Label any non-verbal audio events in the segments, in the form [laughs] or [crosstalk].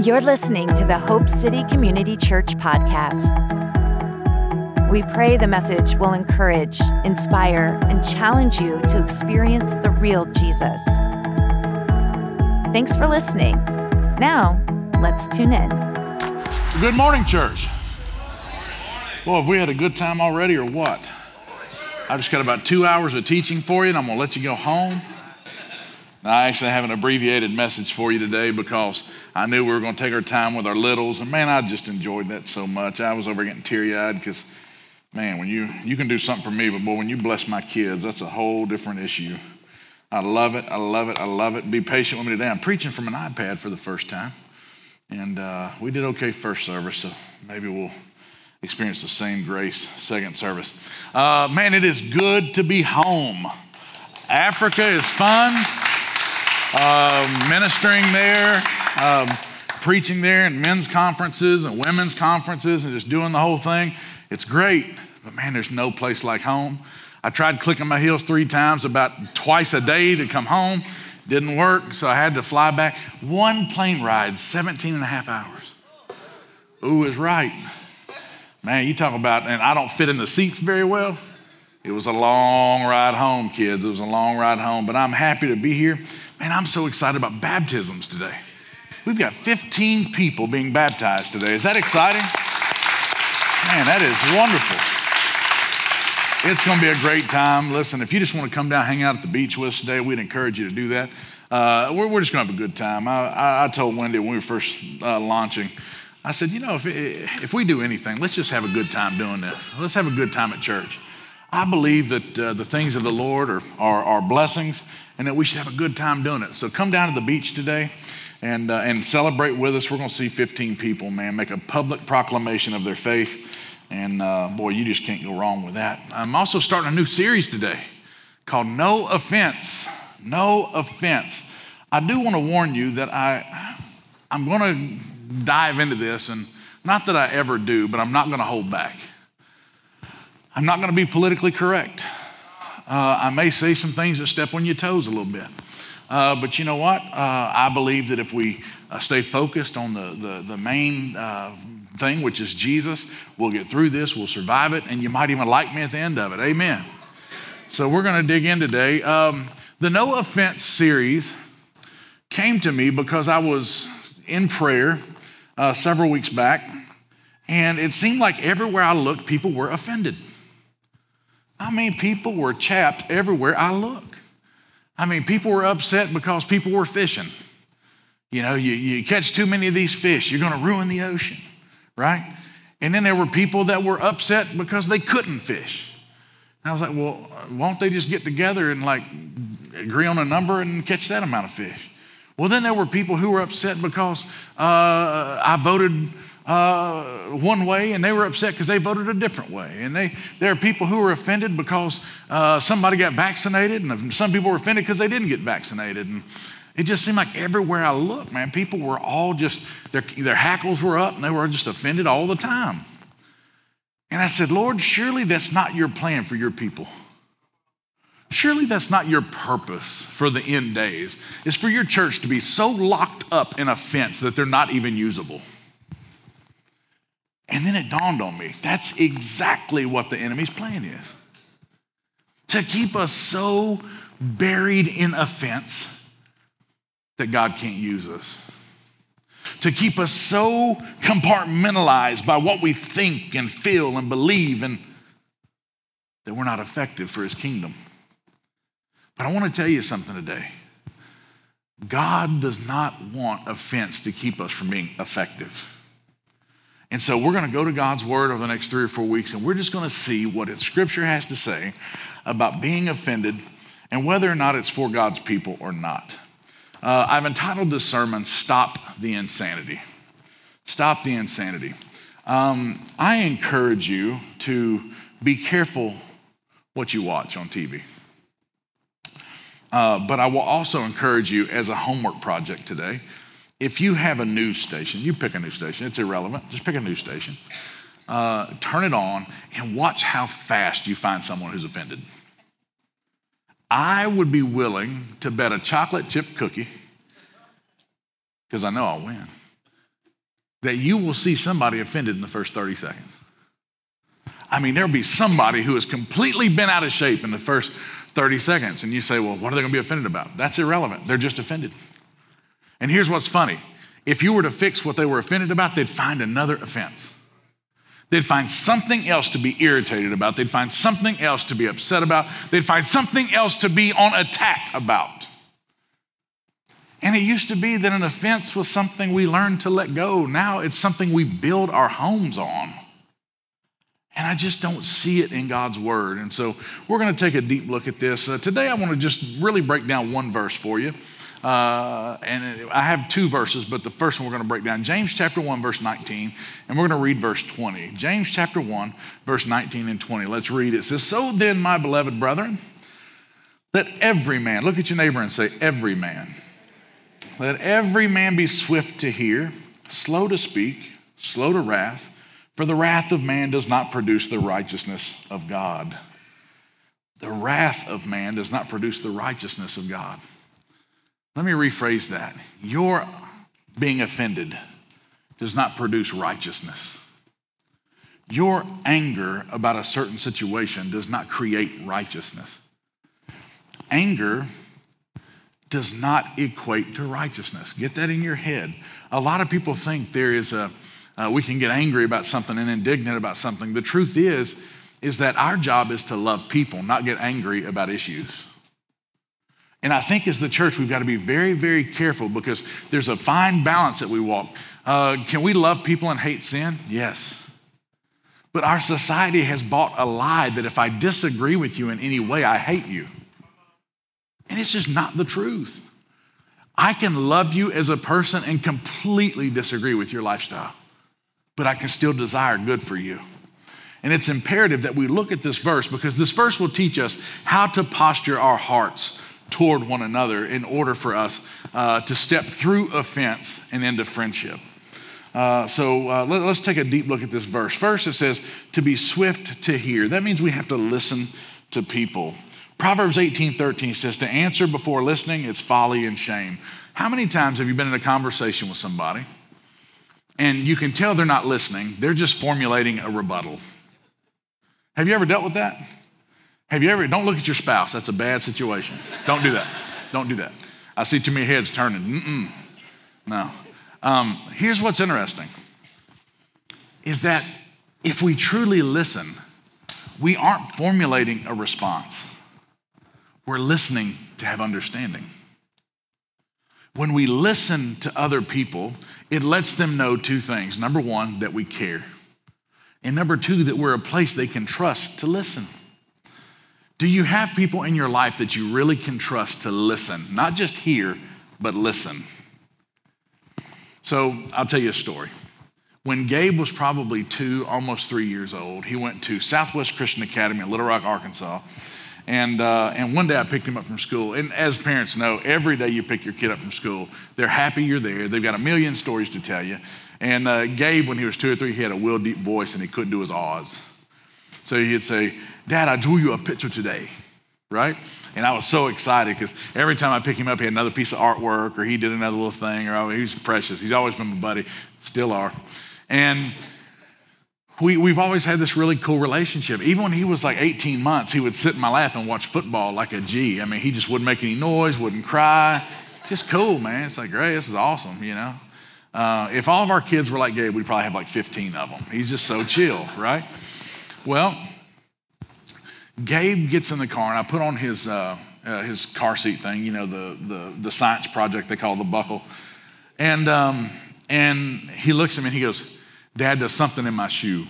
You're listening to the Hope City Community Church podcast. We pray the message will encourage, inspire, and challenge you to experience the real Jesus. Thanks for listening. Now, let's tune in. Good morning, church. Well, have we had a good time already or what? I've just got about two hours of teaching for you, and I'm going to let you go home. I actually have an abbreviated message for you today because I knew we were going to take our time with our littles, and man, I just enjoyed that so much. I was over getting teary eyed because, man, when you you can do something for me, but boy, when you bless my kids, that's a whole different issue. I love it. I love it. I love it. Be patient with me today. I'm preaching from an iPad for the first time, and uh, we did okay first service, so maybe we'll experience the same grace second service. Uh, man, it is good to be home. Africa is fun ministering there, um, preaching there, and men's conferences and women's conferences, and just doing the whole thing. It's great, but man, there's no place like home. I tried clicking my heels three times about twice a day to come home. Didn't work, so I had to fly back. One plane ride, 17 and a half hours. Ooh is right. Man, you talk about, and I don't fit in the seats very well. It was a long ride home, kids. It was a long ride home, but I'm happy to be here. Man, I'm so excited about baptisms today. We've got 15 people being baptized today. Is that exciting? Man, that is wonderful. It's going to be a great time. Listen, if you just want to come down, hang out at the beach with us today, we'd encourage you to do that. Uh, we're, we're, just going to have a good time. I, I, I told Wendy when we were first uh, launching, I said, you know, if, if we do anything, let's just have a good time doing this. Let's have a good time at church. I believe that uh, the things of the Lord are, are, are blessings and that we should have a good time doing it. So come down to the beach today and, uh, and celebrate with us. We're going to see 15 people, man, make a public proclamation of their faith. And uh, boy, you just can't go wrong with that. I'm also starting a new series today called No Offense. No Offense. I do want to warn you that I, I'm going to dive into this, and not that I ever do, but I'm not going to hold back. I'm not going to be politically correct. Uh, I may say some things that step on your toes a little bit. Uh, but you know what? Uh, I believe that if we uh, stay focused on the, the, the main uh, thing, which is Jesus, we'll get through this, we'll survive it, and you might even like me at the end of it. Amen. So we're going to dig in today. Um, the No Offense series came to me because I was in prayer uh, several weeks back, and it seemed like everywhere I looked, people were offended. I mean, people were chapped everywhere I look. I mean, people were upset because people were fishing. You know, you, you catch too many of these fish, you're going to ruin the ocean, right? And then there were people that were upset because they couldn't fish. And I was like, well, won't they just get together and like agree on a number and catch that amount of fish? Well, then there were people who were upset because uh, I voted uh, one way and they were upset because they voted a different way. And they, there are people who were offended because uh, somebody got vaccinated, and some people were offended because they didn't get vaccinated. And it just seemed like everywhere I looked, man, people were all just, their, their hackles were up and they were just offended all the time. And I said, Lord, surely that's not your plan for your people. Surely that's not your purpose for the end days. is for your church to be so locked up in offense that they're not even usable. And then it dawned on me that's exactly what the enemy's plan is to keep us so buried in offense that God can't use us. To keep us so compartmentalized by what we think and feel and believe, and that we're not effective for his kingdom. But I want to tell you something today. God does not want offense to keep us from being effective. And so we're going to go to God's Word over the next three or four weeks, and we're just going to see what Scripture has to say about being offended and whether or not it's for God's people or not. Uh, I've entitled this sermon, Stop the Insanity. Stop the Insanity. Um, I encourage you to be careful what you watch on TV. Uh, but I will also encourage you as a homework project today if you have a news station, you pick a news station, it's irrelevant, just pick a news station, uh, turn it on, and watch how fast you find someone who's offended. I would be willing to bet a chocolate chip cookie, because I know I'll win, that you will see somebody offended in the first 30 seconds. I mean, there'll be somebody who has completely been out of shape in the first 30 seconds. And you say, well, what are they going to be offended about? That's irrelevant. They're just offended. And here's what's funny if you were to fix what they were offended about, they'd find another offense. They'd find something else to be irritated about. They'd find something else to be upset about. They'd find something else to be on attack about. And it used to be that an offense was something we learned to let go. Now it's something we build our homes on. And I just don't see it in God's word. And so we're going to take a deep look at this. Uh, today, I want to just really break down one verse for you. Uh, and I have two verses, but the first one we're going to break down James chapter 1, verse 19, and we're going to read verse 20. James chapter 1, verse 19 and 20. Let's read it. It says, So then, my beloved brethren, let every man, look at your neighbor and say, Every man. Let every man be swift to hear, slow to speak, slow to wrath, for the wrath of man does not produce the righteousness of God. The wrath of man does not produce the righteousness of God. Let me rephrase that. Your being offended does not produce righteousness. Your anger about a certain situation does not create righteousness. Anger does not equate to righteousness. Get that in your head. A lot of people think there is a, uh, we can get angry about something and indignant about something. The truth is, is that our job is to love people, not get angry about issues. And I think as the church, we've got to be very, very careful because there's a fine balance that we walk. Uh, can we love people and hate sin? Yes. But our society has bought a lie that if I disagree with you in any way, I hate you. And it's just not the truth. I can love you as a person and completely disagree with your lifestyle, but I can still desire good for you. And it's imperative that we look at this verse because this verse will teach us how to posture our hearts toward one another in order for us uh, to step through offense and into friendship. Uh, so uh, let, us take a deep look at this verse. First, it says to be swift to hear. That means we have to listen to people. Proverbs 18 13 says to answer before listening, it's folly and shame. How many times have you been in a conversation with somebody and you can tell they're not listening? They're just formulating a rebuttal. Have you ever dealt with that? Have you ever, don't look at your spouse. That's a bad situation. Don't do that. Don't do that. I see too many heads turning. Mm-mm. No. Um, here's what's interesting is that if we truly listen, we aren't formulating a response. We're listening to have understanding. When we listen to other people, it lets them know two things. Number one, that we care. And number two, that we're a place they can trust to listen. Do you have people in your life that you really can trust to listen? Not just hear, but listen. So I'll tell you a story. When Gabe was probably two, almost three years old, he went to Southwest Christian Academy in Little Rock, Arkansas. And, uh, and one day I picked him up from school. And as parents know, every day you pick your kid up from school, they're happy you're there. They've got a million stories to tell you. And uh, Gabe, when he was two or three, he had a real deep voice and he couldn't do his Oz. So he'd say, Dad, I drew you a picture today, right? And I was so excited because every time I pick him up, he had another piece of artwork or he did another little thing, or oh, he's precious. He's always been my buddy, still are. And we, we've always had this really cool relationship. Even when he was like 18 months, he would sit in my lap and watch football like a G. I mean, he just wouldn't make any noise, wouldn't cry. Just cool, man. It's like, great, this is awesome, you know? Uh, if all of our kids were like Gabe, we'd probably have like 15 of them. He's just so chill, right? Well, Gabe gets in the car, and I put on his, uh, uh, his car seat thing, you know, the, the, the science project they call the buckle. And, um, and he looks at me and he goes, Dad, does something in my shoe.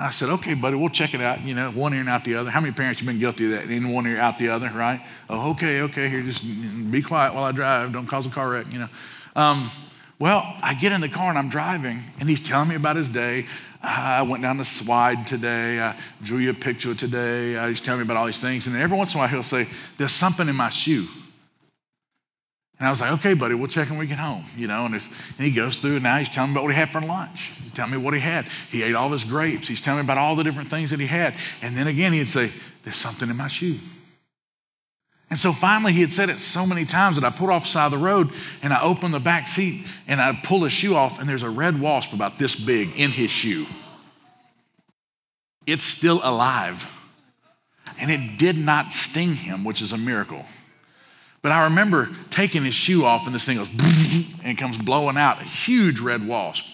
I said, okay, buddy, we'll check it out. You know, one ear and out the other. How many parents have been guilty of that? In one ear, out the other, right? Oh, okay, okay, here, just be quiet while I drive. Don't cause a car wreck, you know. Um, well, I get in the car and I'm driving, and he's telling me about his day. I went down the slide today. I drew you a picture today. Uh, he's telling me about all these things. And every once in a while, he'll say, There's something in my shoe. And I was like, okay, buddy, we'll check when we get home, you know. And, and, he goes through, and now he's telling me about what he had for lunch. He's telling me what he had. He ate all his grapes. He's telling me about all the different things that he had. And then again, he'd say, there's something in my shoe. And so finally, he had said it so many times that I pulled off the side of the road and I opened the back seat and I pull his shoe off, and there's a red wasp about this big in his shoe. It's still alive. And it did not sting him, which is a miracle. But I remember taking his shoe off, and this thing goes [laughs] and comes blowing out a huge red wasp.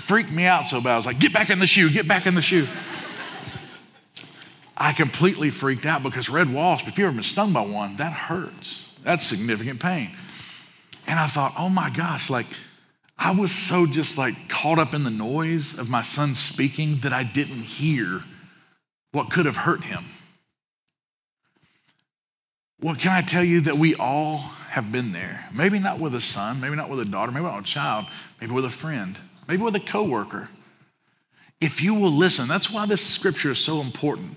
Freaked me out so bad. I was like, get back in the shoe, get back in the shoe. I completely freaked out because red wasp, if you've ever been stung by one, that hurts. That's significant pain. And I thought, oh my gosh, like I was so just like caught up in the noise of my son speaking that I didn't hear what could have hurt him. Well, can I tell you that we all have been there? Maybe not with a son, maybe not with a daughter, maybe not with a child, maybe with a friend, maybe with a coworker. If you will listen, that's why this scripture is so important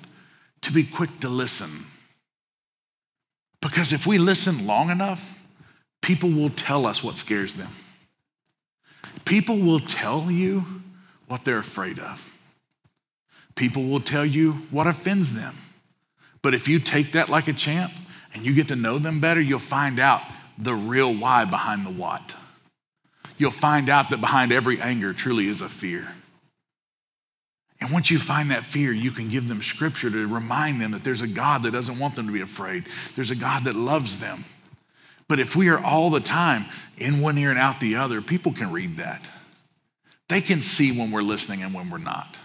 to be quick to listen. Because if we listen long enough, people will tell us what scares them. People will tell you what they're afraid of. People will tell you what offends them. But if you take that like a champ and you get to know them better, you'll find out the real why behind the what. You'll find out that behind every anger truly is a fear. And once you find that fear, you can give them scripture to remind them that there's a God that doesn't want them to be afraid. There's a God that loves them. But if we are all the time in one ear and out the other, people can read that. They can see when we're listening and when we're not.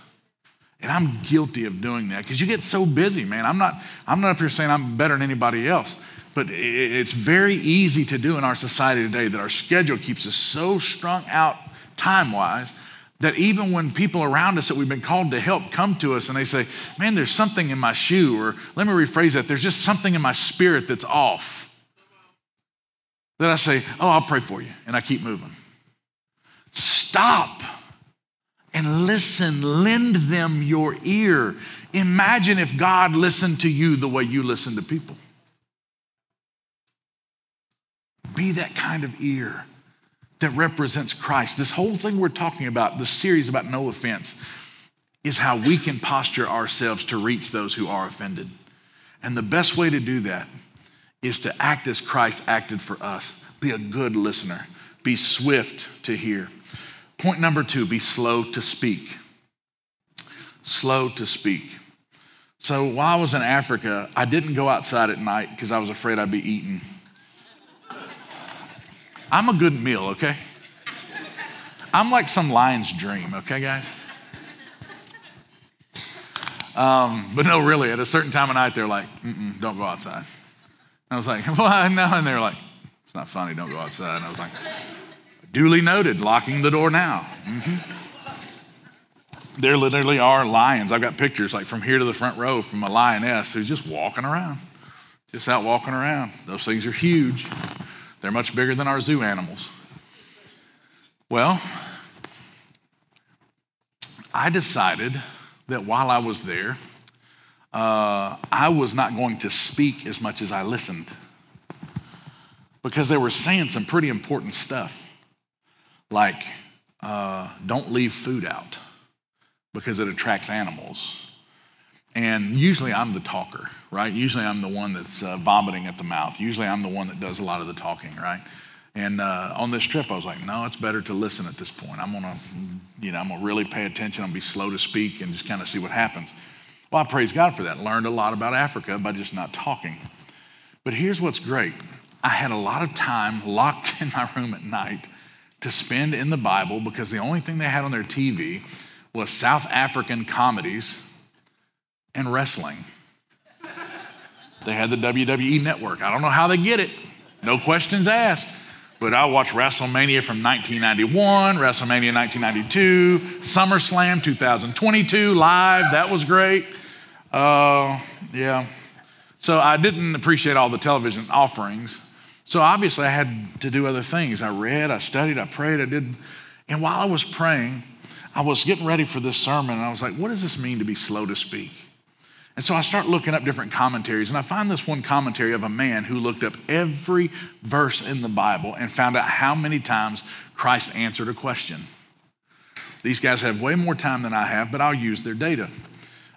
And I'm guilty of doing that because you get so busy, man. I'm not, I'm not up here saying I'm better than anybody else, but it's very easy to do in our society today that our schedule keeps us so strung out time wise that even when people around us that we've been called to help come to us and they say, Man, there's something in my shoe, or let me rephrase that, there's just something in my spirit that's off. That I say, Oh, I'll pray for you, and I keep moving. Stop and listen. Lend them your ear. Imagine if God listened to you the way you listen to people. Be that kind of ear that represents Christ. This whole thing we're talking about, the series about no offense, is how we can posture ourselves to reach those who are offended. And the best way to do that is to act as Christ acted for us. Be a good listener, be swift to hear. Point number two be slow to speak. Slow to speak. So while I was in Africa, I didn't go outside at night because I was afraid I'd be eaten. I'm a good meal, okay? I'm like some lion's dream, okay, guys? Um, but no, really, at a certain time of night, they're like, don't go outside. And I was like, [laughs] well, no. And they're like, it's not funny, don't go outside. And I was like, duly noted, locking the door now. Mm-hmm. There literally are lions. I've got pictures like from here to the front row from a lioness who's just walking around, just out walking around. Those things are huge. They're much bigger than our zoo animals. Well, I decided that while I was there, uh, I was not going to speak as much as I listened because they were saying some pretty important stuff, like uh, don't leave food out because it attracts animals. And usually I'm the talker, right? Usually I'm the one that's uh, vomiting at the mouth. Usually I'm the one that does a lot of the talking, right? And uh, on this trip, I was like, no, it's better to listen at this point. I'm gonna, you know, I'm gonna really pay attention. I'm gonna be slow to speak and just kind of see what happens. Well, I praise God for that. Learned a lot about Africa by just not talking. But here's what's great. I had a lot of time locked [laughs] in my room at night to spend in the Bible because the only thing they had on their TV was South African comedies and wrestling. They had the WWE network. I don't know how they get it. No questions asked. But I watched WrestleMania from 1991, WrestleMania 1992, SummerSlam 2022 live. That was great. Uh, yeah. So I didn't appreciate all the television offerings. So obviously I had to do other things. I read, I studied, I prayed, I did. And while I was praying, I was getting ready for this sermon, and I was like, what does this mean to be slow to speak? And so I start looking up different commentaries, and I find this one commentary of a man who looked up every verse in the Bible and found out how many times Christ answered a question. These guys have way more time than I have, but I'll use their data.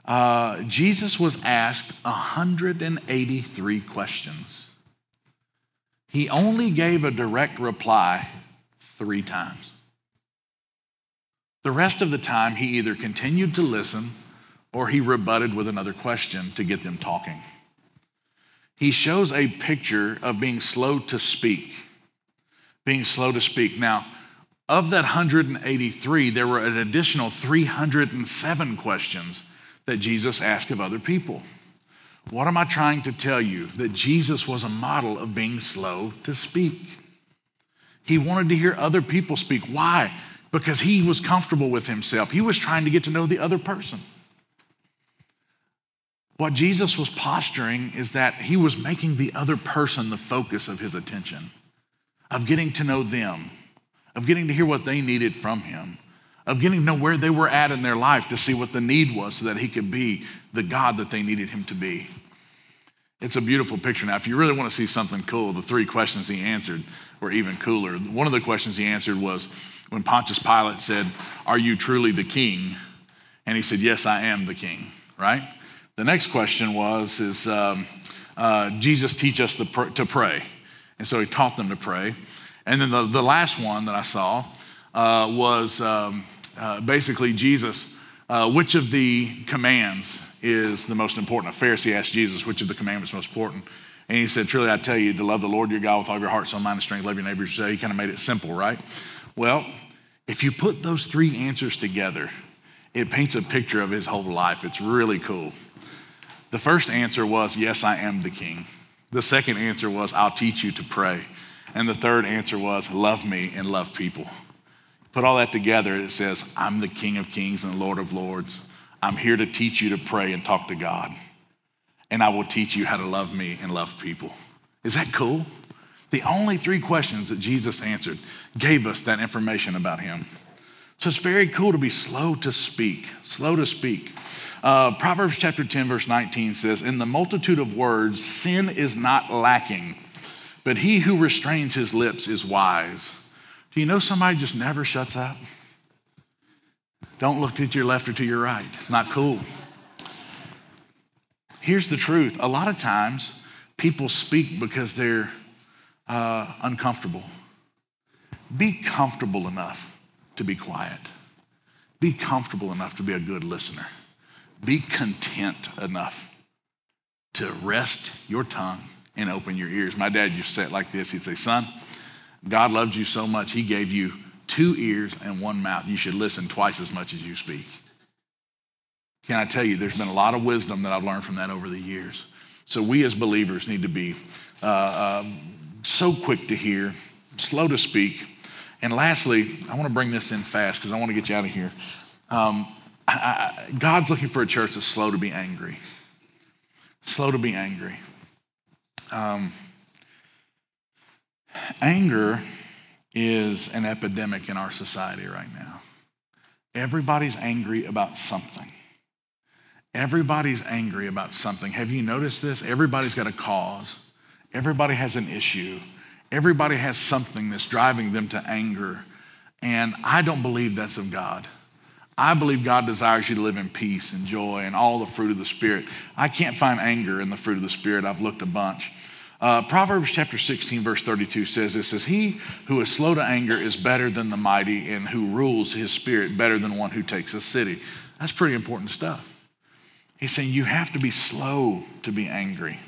uh, Jesus was asked 183 questions. He only gave a direct reply three times. The rest of the time, he either continued to listen or he rebutted with another question to get them talking. He shows a picture of being slow to speak. Being slow to speak. Now, of that 183, there were an additional 307 questions that Jesus asked of other people. What am I trying to tell you? That Jesus was a model of being slow to speak. He wanted to hear other people speak. Why? Because he was comfortable with himself. He was trying to get to know the other person. What Jesus was posturing is that he was making the other person the focus of his attention, of getting to know them, of getting to hear what they needed from him, of getting to know where they were at in their life to see what the need was so that he could be the God that they needed him to be. It's a beautiful picture. Now, if you really want to see something cool, the three questions he answered were even cooler. One of the questions he answered was when Pontius Pilate said, Are you truly the king? And he said, Yes, I am the king, right? The next question was, Is um, uh, Jesus teach us pr- to pray? And so he taught them to pray. And then the, the last one that I saw uh, was um, uh, basically Jesus, uh, which of the commands is the most important? A Pharisee asked Jesus, which of the commandments is most important? And he said, Truly, I tell you, to love the Lord your God with all your heart, soul, mind, and strength, love your neighbors yourself. He kind of made it simple, right? Well, if you put those three answers together, it paints a picture of his whole life. It's really cool. The first answer was, Yes, I am the king. The second answer was, I'll teach you to pray. And the third answer was, Love me and love people. Put all that together, it says, I'm the King of Kings and the Lord of Lords. I'm here to teach you to pray and talk to God. And I will teach you how to love me and love people. Is that cool? The only three questions that Jesus answered gave us that information about him. So it's very cool to be slow to speak, slow to speak. Uh, Proverbs chapter 10, verse 19 says, In the multitude of words, sin is not lacking, but he who restrains his lips is wise. Do you know somebody just never shuts up? Don't look to your left or to your right. It's not cool. Here's the truth a lot of times people speak because they're uh, uncomfortable. Be comfortable enough to be quiet. Be comfortable enough to be a good listener. Be content enough to rest your tongue and open your ears. My dad used to say it like this He'd say, Son, God loves you so much, He gave you two ears and one mouth. You should listen twice as much as you speak. Can I tell you, there's been a lot of wisdom that I've learned from that over the years. So we as believers need to be uh, uh, so quick to hear, slow to speak. And lastly, I want to bring this in fast because I want to get you out of here. Um, I, I, God's looking for a church that's slow to be angry. Slow to be angry. Um, anger is an epidemic in our society right now. Everybody's angry about something. Everybody's angry about something. Have you noticed this? Everybody's got a cause, everybody has an issue, everybody has something that's driving them to anger. And I don't believe that's of God. I believe God desires you to live in peace and joy and all the fruit of the Spirit. I can't find anger in the fruit of the Spirit. I've looked a bunch. Uh, Proverbs chapter 16, verse 32 says this says, He who is slow to anger is better than the mighty, and who rules his spirit better than one who takes a city. That's pretty important stuff. He's saying you have to be slow to be angry.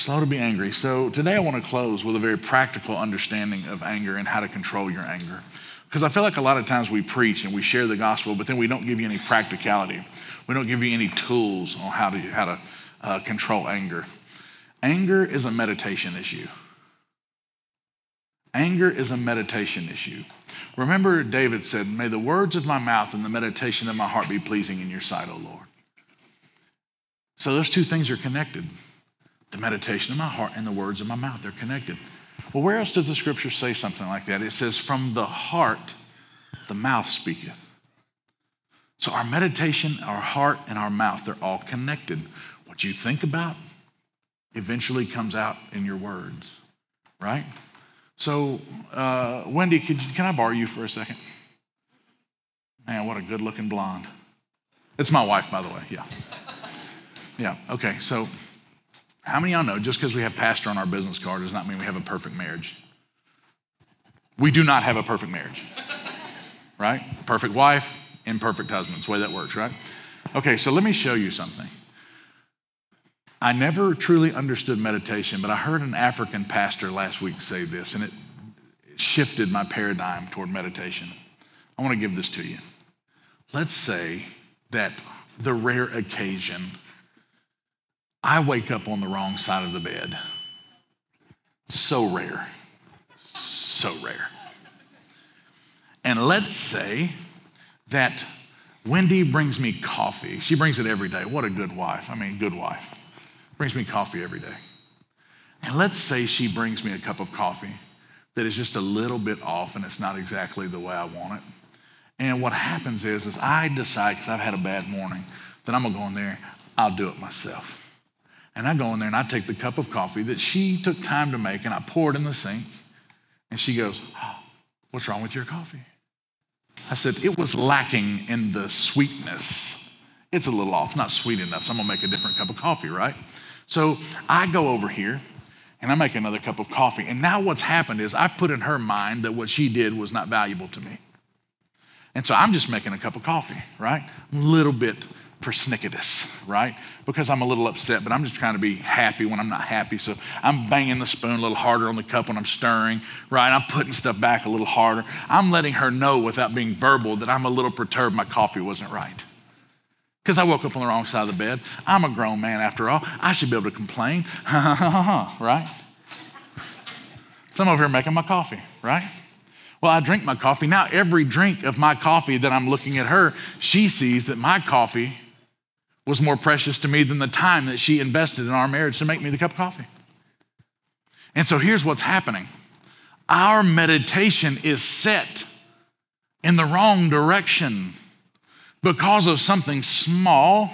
Slow to be angry. So today I want to close with a very practical understanding of anger and how to control your anger. Because I feel like a lot of times we preach and we share the gospel, but then we don't give you any practicality. We don't give you any tools on how to, how to uh, control anger. Anger is a meditation issue. Anger is a meditation issue. Remember, David said, May the words of my mouth and the meditation of my heart be pleasing in your sight, O Lord. So those two things are connected. The meditation of my heart and the words of my mouth, they're connected. Well, where else does the scripture say something like that? It says, From the heart, the mouth speaketh. So our meditation, our heart, and our mouth, they're all connected. What you think about eventually comes out in your words, right? So, uh, Wendy, you, can I borrow you for a second? Man, what a good looking blonde. It's my wife, by the way. Yeah. Yeah. Okay. So, how many of y'all know just because we have pastor on our business card does not mean we have a perfect marriage? We do not have a perfect marriage, [laughs] right? Perfect wife, imperfect husband. It's the way that works, right? Okay, so let me show you something. I never truly understood meditation, but I heard an African pastor last week say this, and it shifted my paradigm toward meditation. I want to give this to you. Let's say that the rare occasion I wake up on the wrong side of the bed. So rare. So rare. And let's say that Wendy brings me coffee. She brings it every day. What a good wife. I mean, good wife. Brings me coffee every day. And let's say she brings me a cup of coffee that is just a little bit off and it's not exactly the way I want it. And what happens is, is I decide, because I've had a bad morning, that I'm gonna go in there, I'll do it myself. And I go in there and I take the cup of coffee that she took time to make and I pour it in the sink. And she goes, oh, What's wrong with your coffee? I said, It was lacking in the sweetness. It's a little off, not sweet enough, so I'm gonna make a different cup of coffee, right? So I go over here and I make another cup of coffee. And now what's happened is I've put in her mind that what she did was not valuable to me. And so I'm just making a cup of coffee, right? A little bit persnicketous, right? Because I'm a little upset, but I'm just trying to be happy when I'm not happy. So I'm banging the spoon a little harder on the cup when I'm stirring, right? I'm putting stuff back a little harder. I'm letting her know without being verbal that I'm a little perturbed my coffee wasn't right. Because I woke up on the wrong side of the bed. I'm a grown man after all. I should be able to complain. [laughs] right? So I'm over here making my coffee, right? Well, I drink my coffee. Now, every drink of my coffee that I'm looking at her, she sees that my coffee was more precious to me than the time that she invested in our marriage to make me the cup of coffee. And so here's what's happening our meditation is set in the wrong direction because of something small.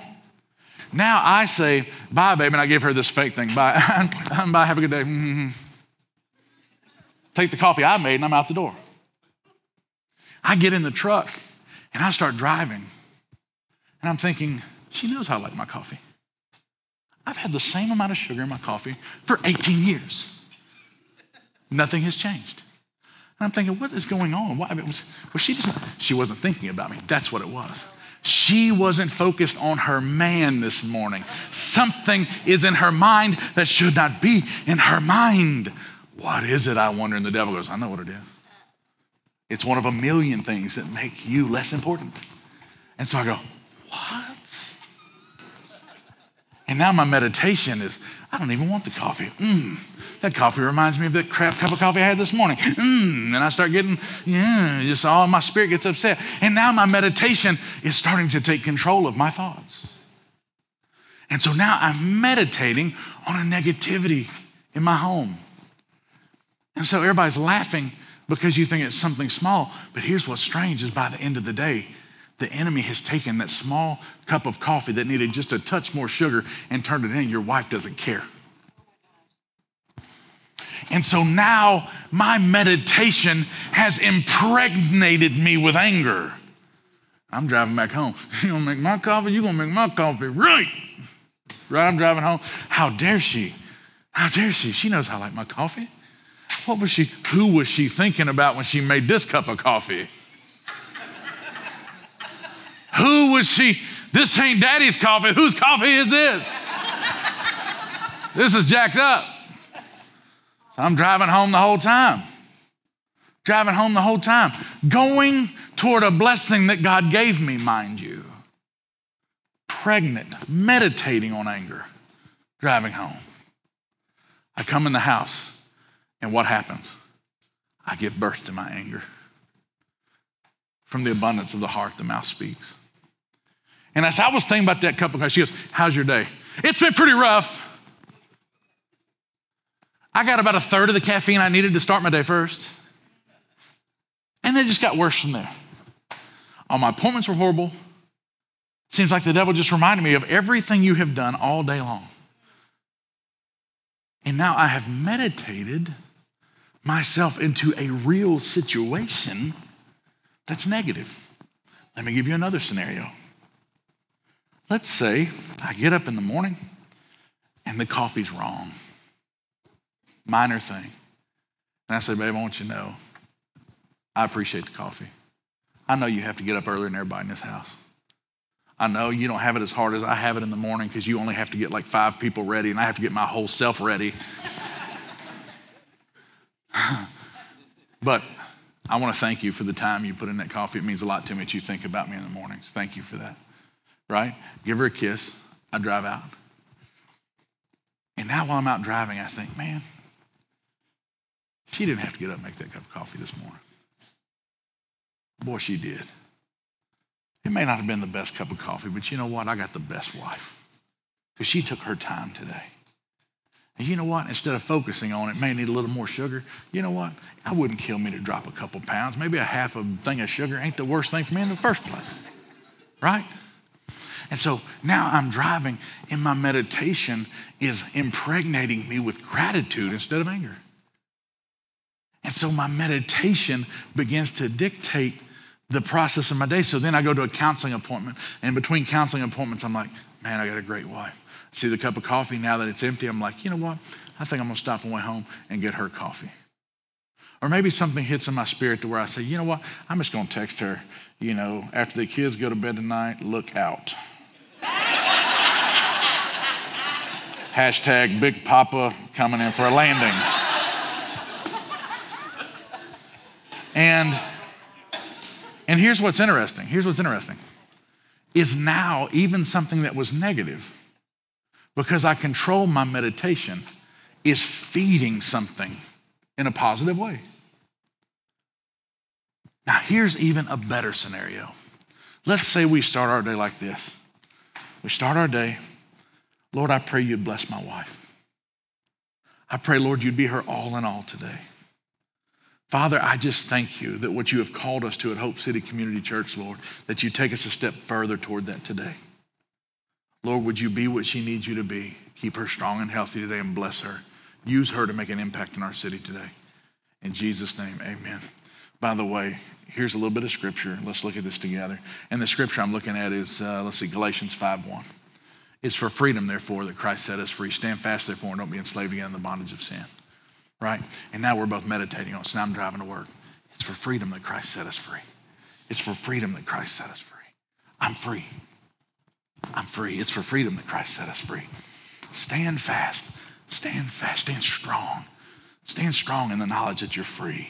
Now I say, bye, baby, and I give her this fake thing. Bye. [laughs] bye, have a good day. Mm-hmm. Take the coffee I made and I'm out the door. I get in the truck and I start driving. And I'm thinking, she knows how I like my coffee. I've had the same amount of sugar in my coffee for 18 years. Nothing has changed. And I'm thinking, what is going on? Why? Was, was she just, she wasn't thinking about me. That's what it was. She wasn't focused on her man this morning. Something is in her mind that should not be in her mind. What is it? I wonder. And the devil goes, I know what it is. It's one of a million things that make you less important. And so I go, What? And now my meditation is, I don't even want the coffee. Mm, that coffee reminds me of that crap cup of coffee I had this morning. Mm, and I start getting, yeah, just all my spirit gets upset. And now my meditation is starting to take control of my thoughts. And so now I'm meditating on a negativity in my home. And so everybody's laughing because you think it's something small. But here's what's strange is by the end of the day, the enemy has taken that small cup of coffee that needed just a touch more sugar and turned it in. Your wife doesn't care. And so now my meditation has impregnated me with anger. I'm driving back home. [laughs] You're gonna make my coffee? You're gonna make my coffee right? Right? I'm driving home. How dare she? How dare she? She knows I like my coffee. What was she, who was she thinking about when she made this cup of coffee? Who was she? This ain't daddy's coffee. Whose coffee is this? this is jacked up. So I'm driving home the whole time. Driving home the whole time. Going toward a blessing that God gave me, mind you. Pregnant, meditating on anger, driving home. I come in the house. And what happens? I give birth to my anger. From the abundance of the heart, the mouth speaks. And as I was thinking about that couple, of she goes, How's your day? It's been pretty rough. I got about a third of the caffeine I needed to start my day first. And it just got worse from there. All my appointments were horrible. Seems like the devil just reminded me of everything you have done all day long. And now I have meditated myself into a real situation that's negative. Let me give you another scenario. Let's say I get up in the morning and the coffee's wrong. Minor thing. And I say, babe, I want you to know, I appreciate the coffee. I know you have to get up earlier than everybody in this house. I know you don't have it as hard as I have it in the morning because you only have to get like five people ready and I have to get my whole self ready. [laughs] but I want to thank you for the time you put in that coffee. It means a lot to me that you think about me in the mornings. Thank you for that. Right? Give her a kiss. I drive out. And now while I'm out driving, I think, man, she didn't have to get up and make that cup of coffee this morning. Boy, she did. It may not have been the best cup of coffee, but you know what? I got the best wife because she took her time today. And you know what? Instead of focusing on it, may need a little more sugar. You know what? I wouldn't kill me to drop a couple pounds. Maybe a half a thing of sugar ain't the worst thing for me in the first place. Right? And so now I'm driving, and my meditation is impregnating me with gratitude instead of anger. And so my meditation begins to dictate the process of my day. So then I go to a counseling appointment, and between counseling appointments, I'm like, man, I got a great wife. See the cup of coffee now that it's empty. I'm like, you know what? I think I'm gonna stop on the way home and get her coffee. Or maybe something hits in my spirit to where I say, you know what? I'm just gonna text her, you know, after the kids go to bed tonight, look out. Hashtag Big Papa coming in for a landing. And and here's what's interesting. Here's what's interesting. Is now even something that was negative because I control my meditation is feeding something in a positive way. Now, here's even a better scenario. Let's say we start our day like this. We start our day, Lord, I pray you'd bless my wife. I pray, Lord, you'd be her all in all today. Father, I just thank you that what you have called us to at Hope City Community Church, Lord, that you take us a step further toward that today. Lord, would you be what she needs you to be? Keep her strong and healthy today and bless her. Use her to make an impact in our city today. In Jesus' name, amen. By the way, here's a little bit of scripture. Let's look at this together. And the scripture I'm looking at is, uh, let's see, Galatians 5.1. It's for freedom, therefore, that Christ set us free. Stand fast, therefore, and don't be enslaved again in the bondage of sin right? And now we're both meditating on it. So now I'm driving to work. It's for freedom that Christ set us free. It's for freedom that Christ set us free. I'm free. I'm free. It's for freedom that Christ set us free. Stand fast. Stand fast. Stand strong. Stand strong in the knowledge that you're free.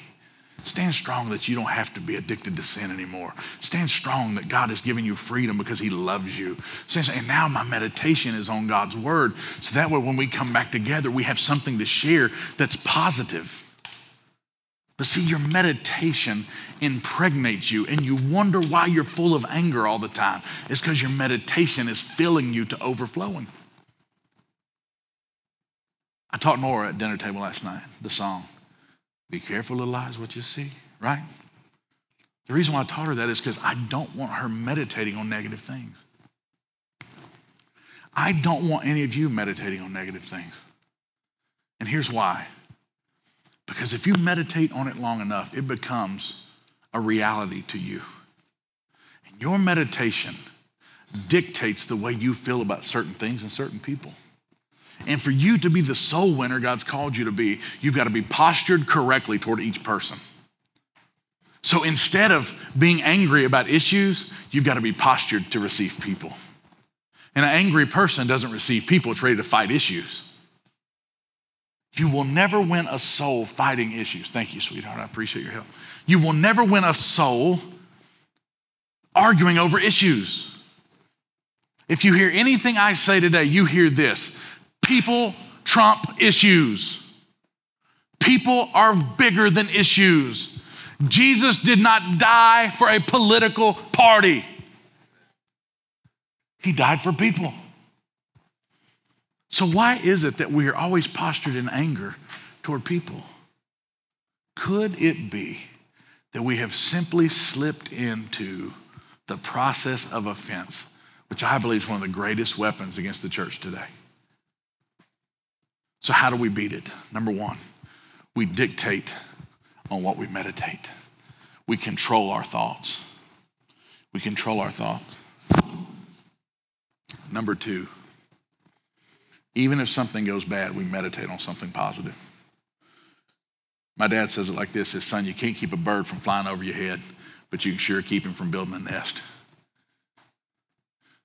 Stand strong that you don't have to be addicted to sin anymore. Stand strong that God has given you freedom because He loves you. And now my meditation is on God's Word. So that way, when we come back together, we have something to share that's positive. But see, your meditation impregnates you, and you wonder why you're full of anger all the time. It's because your meditation is filling you to overflowing. I taught Nora at dinner table last night the song. Be careful, little eyes, what you see, right? The reason why I taught her that is because I don't want her meditating on negative things. I don't want any of you meditating on negative things. And here's why. Because if you meditate on it long enough, it becomes a reality to you. And your meditation dictates the way you feel about certain things and certain people. And for you to be the soul winner God's called you to be, you've got to be postured correctly toward each person. So instead of being angry about issues, you've got to be postured to receive people. And an angry person doesn't receive people, it's ready to fight issues. You will never win a soul fighting issues. Thank you, sweetheart. I appreciate your help. You will never win a soul arguing over issues. If you hear anything I say today, you hear this People trump issues. People are bigger than issues. Jesus did not die for a political party, He died for people. So, why is it that we are always postured in anger toward people? Could it be that we have simply slipped into the process of offense, which I believe is one of the greatest weapons against the church today? So, how do we beat it? Number one, we dictate on what we meditate, we control our thoughts. We control our thoughts. Number two, even if something goes bad, we meditate on something positive. My dad says it like this his son, you can't keep a bird from flying over your head, but you can sure keep him from building a nest.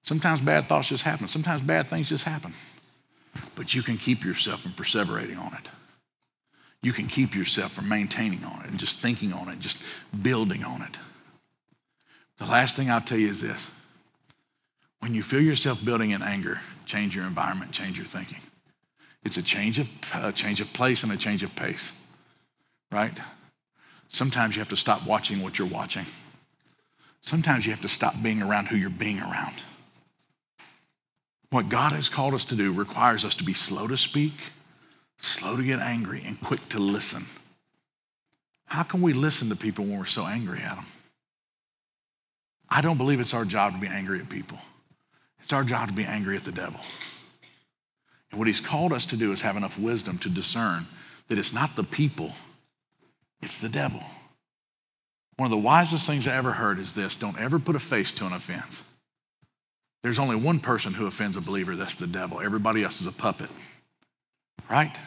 Sometimes bad thoughts just happen. Sometimes bad things just happen. But you can keep yourself from perseverating on it. You can keep yourself from maintaining on it and just thinking on it, just building on it. The last thing I'll tell you is this when you feel yourself building in anger, change your environment, change your thinking. It's a change of, a change of place and a change of pace, right? Sometimes you have to stop watching what you're watching. Sometimes you have to stop being around who you're being around. What God has called us to do requires us to be slow to speak, slow to get angry, and quick to listen. How can we listen to people when we're so angry at them? I don't believe it's our job to be angry at people. It's our job to be angry at the devil. And what he's called us to do is have enough wisdom to discern that it's not the people, it's the devil. One of the wisest things I ever heard is this don't ever put a face to an offense. There's only one person who offends a believer, that's the devil. Everybody else is a puppet, right?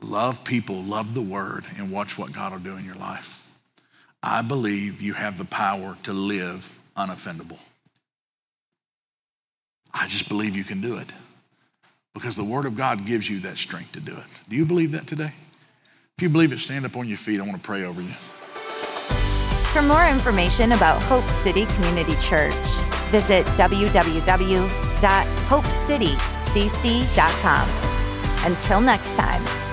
Love people, love the word, and watch what God will do in your life. I believe you have the power to live unoffendable. I just believe you can do it because the Word of God gives you that strength to do it. Do you believe that today? If you believe it, stand up on your feet. I want to pray over you. For more information about Hope City Community Church, visit www.hopecitycc.com. Until next time.